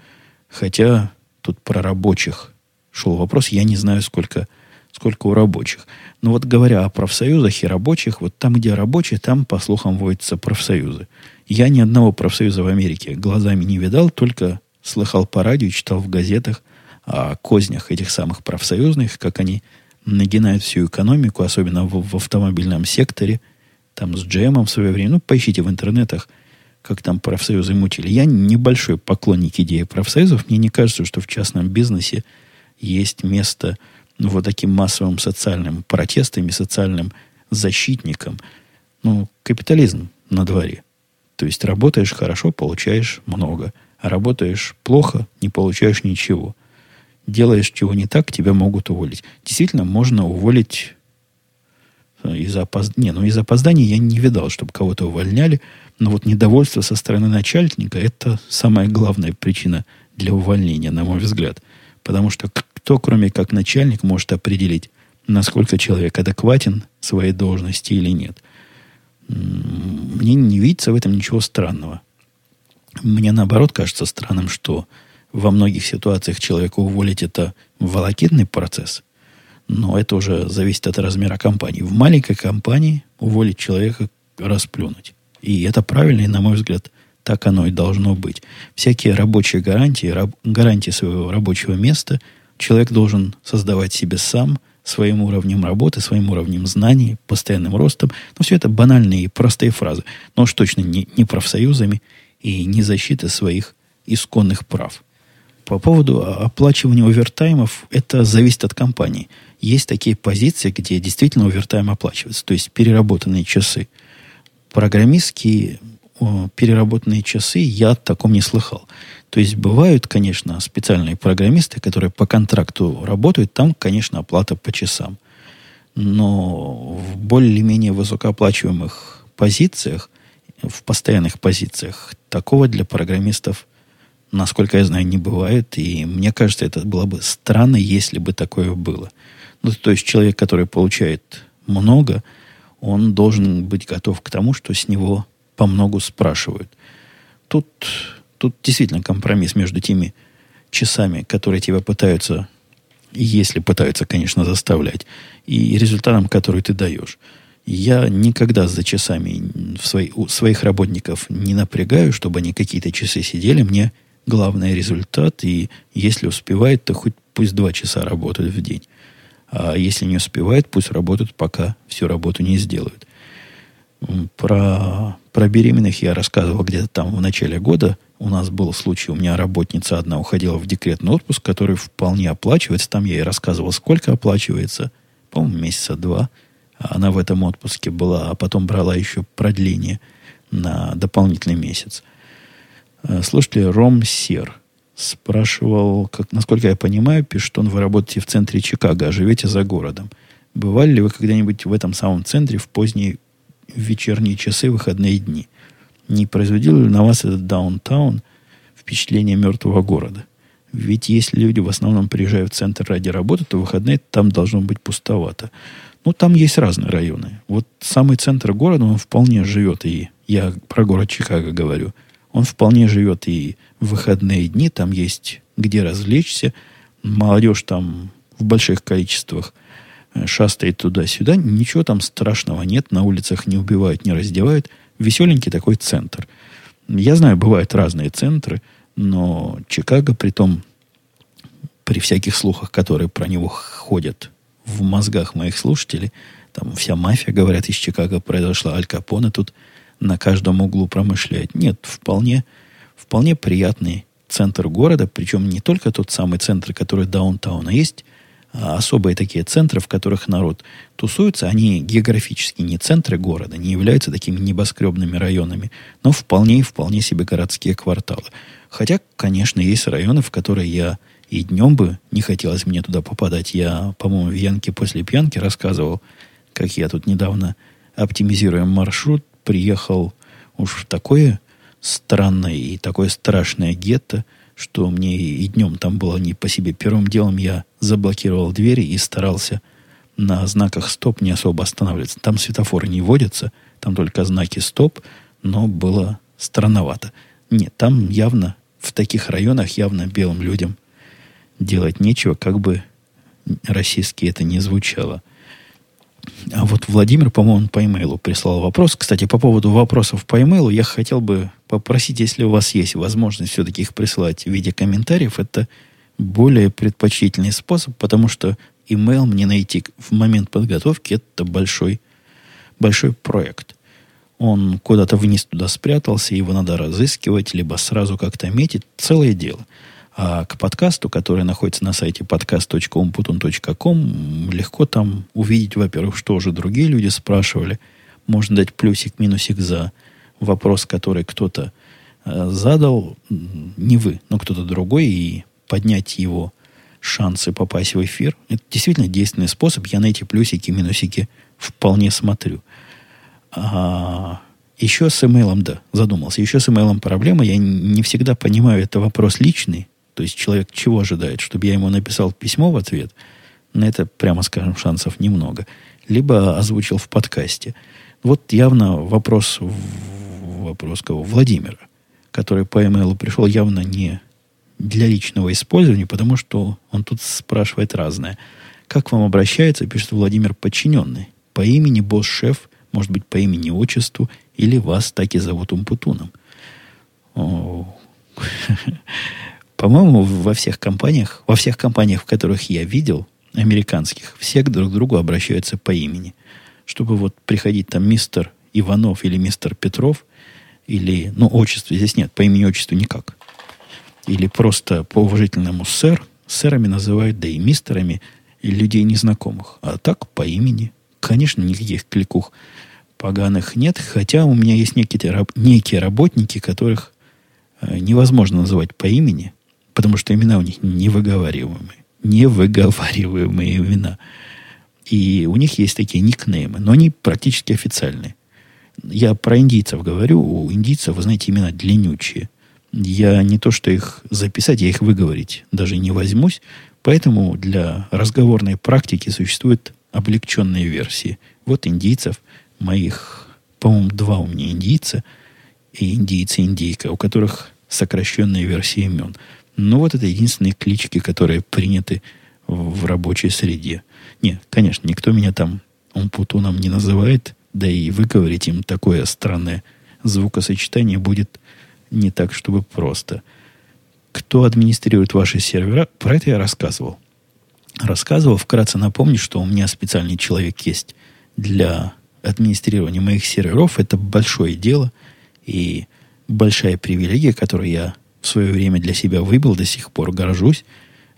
Хотя тут про рабочих шел вопрос. Я не знаю, сколько, сколько у рабочих. Но вот говоря о профсоюзах и рабочих, вот там, где рабочие, там, по слухам, водятся профсоюзы. Я ни одного профсоюза в Америке глазами не видал, только слыхал по радио, читал в газетах – о кознях этих самых профсоюзных, как они нагинают всю экономику, особенно в, в автомобильном секторе, там с GM в свое время. Ну, поищите в интернетах, как там профсоюзы мутили. Я небольшой поклонник идеи профсоюзов. Мне не кажется, что в частном бизнесе есть место вот таким массовым социальным протестам и социальным защитникам. Ну, капитализм на дворе. То есть работаешь хорошо, получаешь много. А работаешь плохо, не получаешь ничего делаешь чего не так, тебя могут уволить. Действительно, можно уволить э, из-за опоздания. Не, ну из опоздания я не видал, чтобы кого-то увольняли. Но вот недовольство со стороны начальника – это самая главная причина для увольнения, на мой взгляд. Потому что кто, кроме как начальник, может определить, насколько человек адекватен своей должности или нет. Мне не видится в этом ничего странного. Мне наоборот кажется странным, что во многих ситуациях человека уволить это волокитный процесс, но это уже зависит от размера компании. В маленькой компании уволить человека расплюнуть. И это правильно, и, на мой взгляд, так оно и должно быть. Всякие рабочие гарантии, раб, гарантии своего рабочего места человек должен создавать себе сам, своим уровнем работы, своим уровнем знаний, постоянным ростом. Но все это банальные и простые фразы. Но уж точно не, не профсоюзами и не защита своих исконных прав. По поводу оплачивания овертаймов, это зависит от компании. Есть такие позиции, где действительно овертайм оплачивается, то есть переработанные часы. Программистские о, переработанные часы я о таком не слыхал. То есть бывают, конечно, специальные программисты, которые по контракту работают, там, конечно, оплата по часам. Но в более-менее высокооплачиваемых позициях, в постоянных позициях, такого для программистов, насколько я знаю, не бывает. И мне кажется, это было бы странно, если бы такое было. Ну, то есть человек, который получает много, он должен быть готов к тому, что с него по многу спрашивают. Тут, тут действительно компромисс между теми часами, которые тебя пытаются, если пытаются, конечно, заставлять, и результатом, который ты даешь. Я никогда за часами в свои, у своих работников не напрягаю, чтобы они какие-то часы сидели. Мне главный результат, и если успевает, то хоть пусть два часа работают в день. А если не успевает, пусть работают, пока всю работу не сделают. Про, про беременных я рассказывал где-то там в начале года. У нас был случай, у меня работница одна уходила в декретный отпуск, который вполне оплачивается. Там я ей рассказывал, сколько оплачивается. По-моему, месяца два. Она в этом отпуске была, а потом брала еще продление на дополнительный месяц. Э, слушайте, Ром Сер спрашивал, как, насколько я понимаю, пишет он, вы работаете в центре Чикаго, а живете за городом. Бывали ли вы когда-нибудь в этом самом центре в поздние вечерние часы, выходные дни? Не производил ли на вас этот даунтаун впечатление мертвого города? Ведь если люди в основном приезжают в центр ради работы, то выходные там должно быть пустовато. Ну, там есть разные районы. Вот самый центр города, он вполне живет, и я про город Чикаго говорю, он вполне живет и в выходные дни, там есть где развлечься, молодежь там в больших количествах э, шастает туда-сюда, ничего там страшного нет, на улицах не убивают, не раздевают. Веселенький такой центр. Я знаю, бывают разные центры, но Чикаго, при том, при всяких слухах, которые про него ходят в мозгах моих слушателей, там вся мафия, говорят, из Чикаго произошла, Аль Капоне тут на каждом углу промышляет. Нет, вполне, вполне приятный центр города, причем не только тот самый центр, который даунтаун, а есть особые такие центры, в которых народ тусуется, они географически не центры города, не являются такими небоскребными районами, но вполне и вполне себе городские кварталы. Хотя, конечно, есть районы, в которые я и днем бы не хотелось мне туда попадать. Я, по-моему, в Янке после пьянки рассказывал, как я тут недавно, оптимизируя маршрут, приехал уж в такое странное и такое страшное гетто, что мне и днем там было не по себе. Первым делом я заблокировал двери и старался на знаках стоп не особо останавливаться. Там светофоры не водятся, там только знаки стоп, но было странновато. Нет, там явно, в таких районах явно белым людям делать нечего, как бы российски это не звучало – а вот Владимир, по-моему, по имейлу прислал вопрос. Кстати, по поводу вопросов по имейлу я хотел бы попросить, если у вас есть возможность все-таки их присылать в виде комментариев, это более предпочтительный способ, потому что имейл мне найти в момент подготовки это большой, большой проект. Он куда-то вниз туда спрятался, его надо разыскивать, либо сразу как-то метить. Целое дело – а к подкасту, который находится на сайте podcast.umputun.com, легко там увидеть, во-первых, что уже другие люди спрашивали. Можно дать плюсик, минусик за вопрос, который кто-то э, задал, не вы, но кто-то другой, и поднять его шансы попасть в эфир. Это действительно действенный способ. Я на эти плюсики, минусики вполне смотрю. А еще с имейлом, да, задумался. Еще с имейлом проблема. Я не всегда понимаю, это вопрос личный. То есть человек чего ожидает? Чтобы я ему написал письмо в ответ? На это, прямо скажем, шансов немного. Либо озвучил в подкасте. Вот явно вопрос, вопрос кого? Владимира, который по имейлу пришел явно не для личного использования, потому что он тут спрашивает разное. Как вам обращается, пишет Владимир, подчиненный? По имени босс-шеф, может быть, по имени-отчеству, или вас так и зовут Умпутуном? По-моему, во всех компаниях, во всех компаниях, в которых я видел, американских, все друг к другу обращаются по имени. Чтобы вот приходить там мистер Иванов или мистер Петров, или, ну, отчество здесь нет, по имени отчеству никак. Или просто по уважительному сэр. Сэрами называют, да и мистерами, и людей незнакомых. А так по имени. Конечно, никаких кликух поганых нет, хотя у меня есть некие, некие работники, которых э, невозможно называть по имени, потому что имена у них невыговариваемые. Невыговариваемые имена. И у них есть такие никнеймы, но они практически официальные. Я про индийцев говорю. У индийцев, вы знаете, имена длиннючие. Я не то, что их записать, я их выговорить даже не возьмусь. Поэтому для разговорной практики существуют облегченные версии. Вот индийцев, моих, по-моему, два у меня индийца, и индийцы, индейка, у которых сокращенные версии имен. Но вот это единственные клички, которые приняты в рабочей среде. Не, конечно, никто меня там умпутуном не называет, да и выговорить им такое странное звукосочетание будет не так, чтобы просто. Кто администрирует ваши сервера, про это я рассказывал. Рассказывал, вкратце напомню, что у меня специальный человек есть для администрирования моих серверов. Это большое дело и большая привилегия, которую я в свое время для себя выбил, до сих пор горжусь.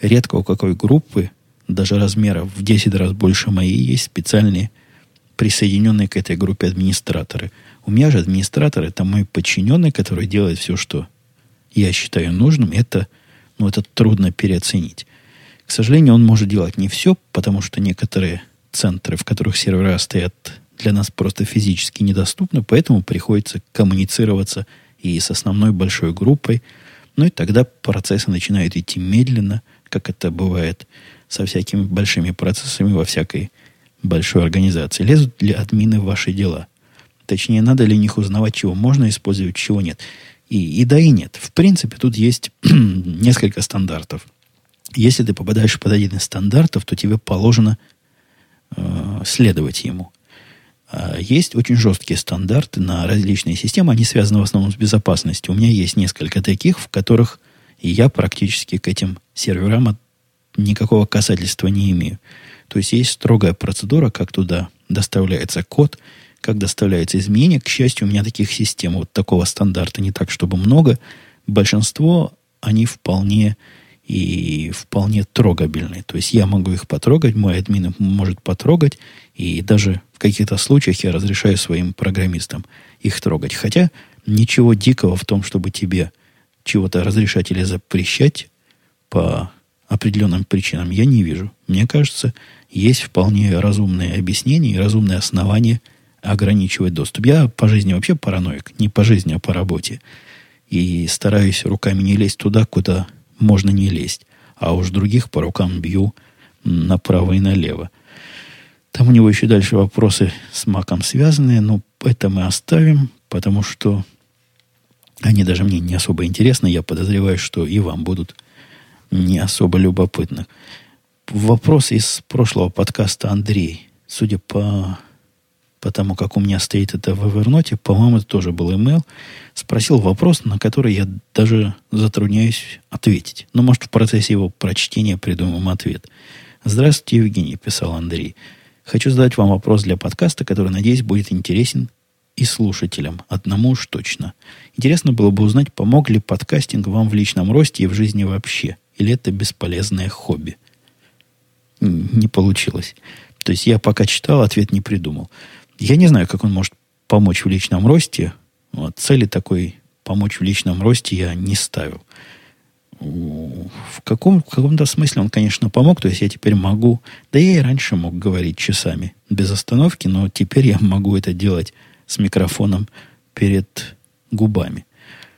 Редко у какой группы, даже размеров в 10 раз больше моей, есть специальные присоединенные к этой группе администраторы. У меня же администратор это мой подчиненный, который делает все, что я считаю нужным. Это, ну, это трудно переоценить. К сожалению, он может делать не все, потому что некоторые центры, в которых сервера стоят, для нас просто физически недоступны, поэтому приходится коммуницироваться и с основной большой группой. Ну и тогда процессы начинают идти медленно, как это бывает со всякими большими процессами во всякой большой организации. Лезут ли админы в ваши дела? Точнее, надо ли них узнавать, чего можно использовать, чего нет. И, и да, и нет. В принципе, тут есть несколько стандартов. Если ты попадаешь под один из стандартов, то тебе положено э, следовать ему. А есть очень жесткие стандарты на различные системы. Они связаны в основном с безопасностью. У меня есть несколько таких, в которых я практически к этим серверам никакого касательства не имею. То есть есть строгая процедура, как туда доставляется код, как доставляется изменение. К счастью, у меня таких систем вот такого стандарта не так, чтобы много. Большинство, они вполне и вполне трогабельные. То есть я могу их потрогать, мой админ может потрогать, и даже в каких-то случаях я разрешаю своим программистам их трогать. Хотя ничего дикого в том, чтобы тебе чего-то разрешать или запрещать по определенным причинам я не вижу. Мне кажется, есть вполне разумные объяснения и разумные основания ограничивать доступ. Я по жизни вообще параноик. Не по жизни, а по работе. И стараюсь руками не лезть туда, куда можно не лезть. А уж других по рукам бью направо и налево. Там у него еще дальше вопросы с маком связанные, но это мы оставим, потому что они даже мне не особо интересны. Я подозреваю, что и вам будут не особо любопытны. Вопрос из прошлого подкаста Андрей. Судя по, по тому, как у меня стоит это в Evernote, по-моему, это тоже был email, спросил вопрос, на который я даже затрудняюсь ответить. Но, может, в процессе его прочтения придумаем ответ. Здравствуйте, Евгений, писал Андрей. Хочу задать вам вопрос для подкаста, который, надеюсь, будет интересен и слушателям. Одному уж точно. Интересно было бы узнать, помог ли подкастинг вам в личном росте и в жизни вообще. Или это бесполезное хобби. Не получилось. То есть я пока читал, ответ не придумал. Я не знаю, как он может помочь в личном росте. Вот, цели такой помочь в личном росте я не ставил. В, каком, в каком-то смысле он, конечно, помог. То есть я теперь могу... Да я и раньше мог говорить часами без остановки, но теперь я могу это делать с микрофоном перед губами.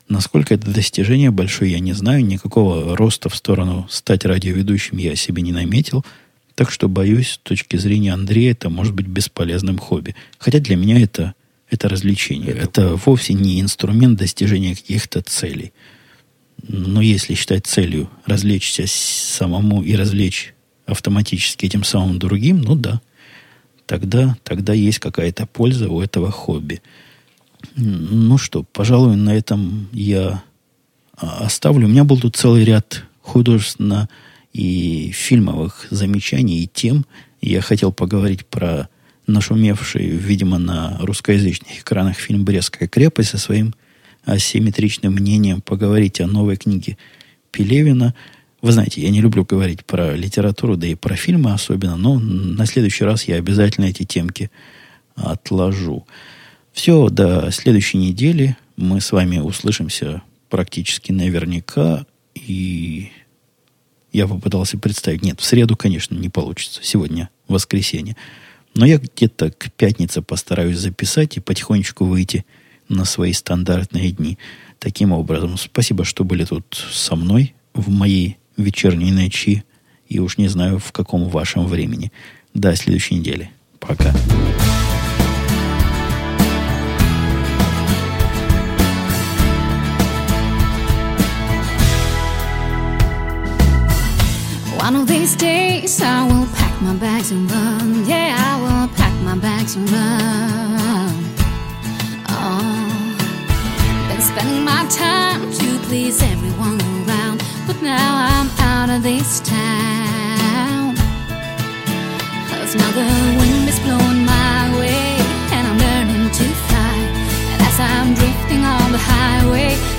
Насколько это достижение большое, я не знаю. Никакого роста в сторону стать радиоведущим я себе не наметил. Так что, боюсь, с точки зрения Андрея, это может быть бесполезным хобби. Хотя для меня это, это развлечение. Это, это вовсе не инструмент достижения каких-то целей. Но если считать целью развлечься самому и развлечь автоматически этим самым другим, ну да, тогда, тогда есть какая-то польза у этого хобби. Ну что, пожалуй, на этом я а, оставлю. У меня был тут целый ряд художественно и фильмовых замечаний и тем. Я хотел поговорить про нашумевший, видимо, на русскоязычных экранах фильм «Брестская крепость» со своим асимметричным мнением, поговорить о новой книге Пелевина. Вы знаете, я не люблю говорить про литературу, да и про фильмы особенно, но на следующий раз я обязательно эти темки отложу. Все, до следующей недели мы с вами услышимся практически наверняка. И я попытался представить. Нет, в среду, конечно, не получится. Сегодня воскресенье. Но я где-то к пятнице постараюсь записать и потихонечку выйти на свои стандартные дни. Таким образом, спасибо, что были тут со мной в моей вечерней ночи. И уж не знаю, в каком вашем времени. До следующей недели. Пока. One of these days I will pack my bags and run. Yeah, I will pack my bags and run. Oh, been spending my time to please everyone around, but now I'm out of this town. Cause now the wind is blowing my way, and I'm learning to fly. And as I'm drifting on the highway,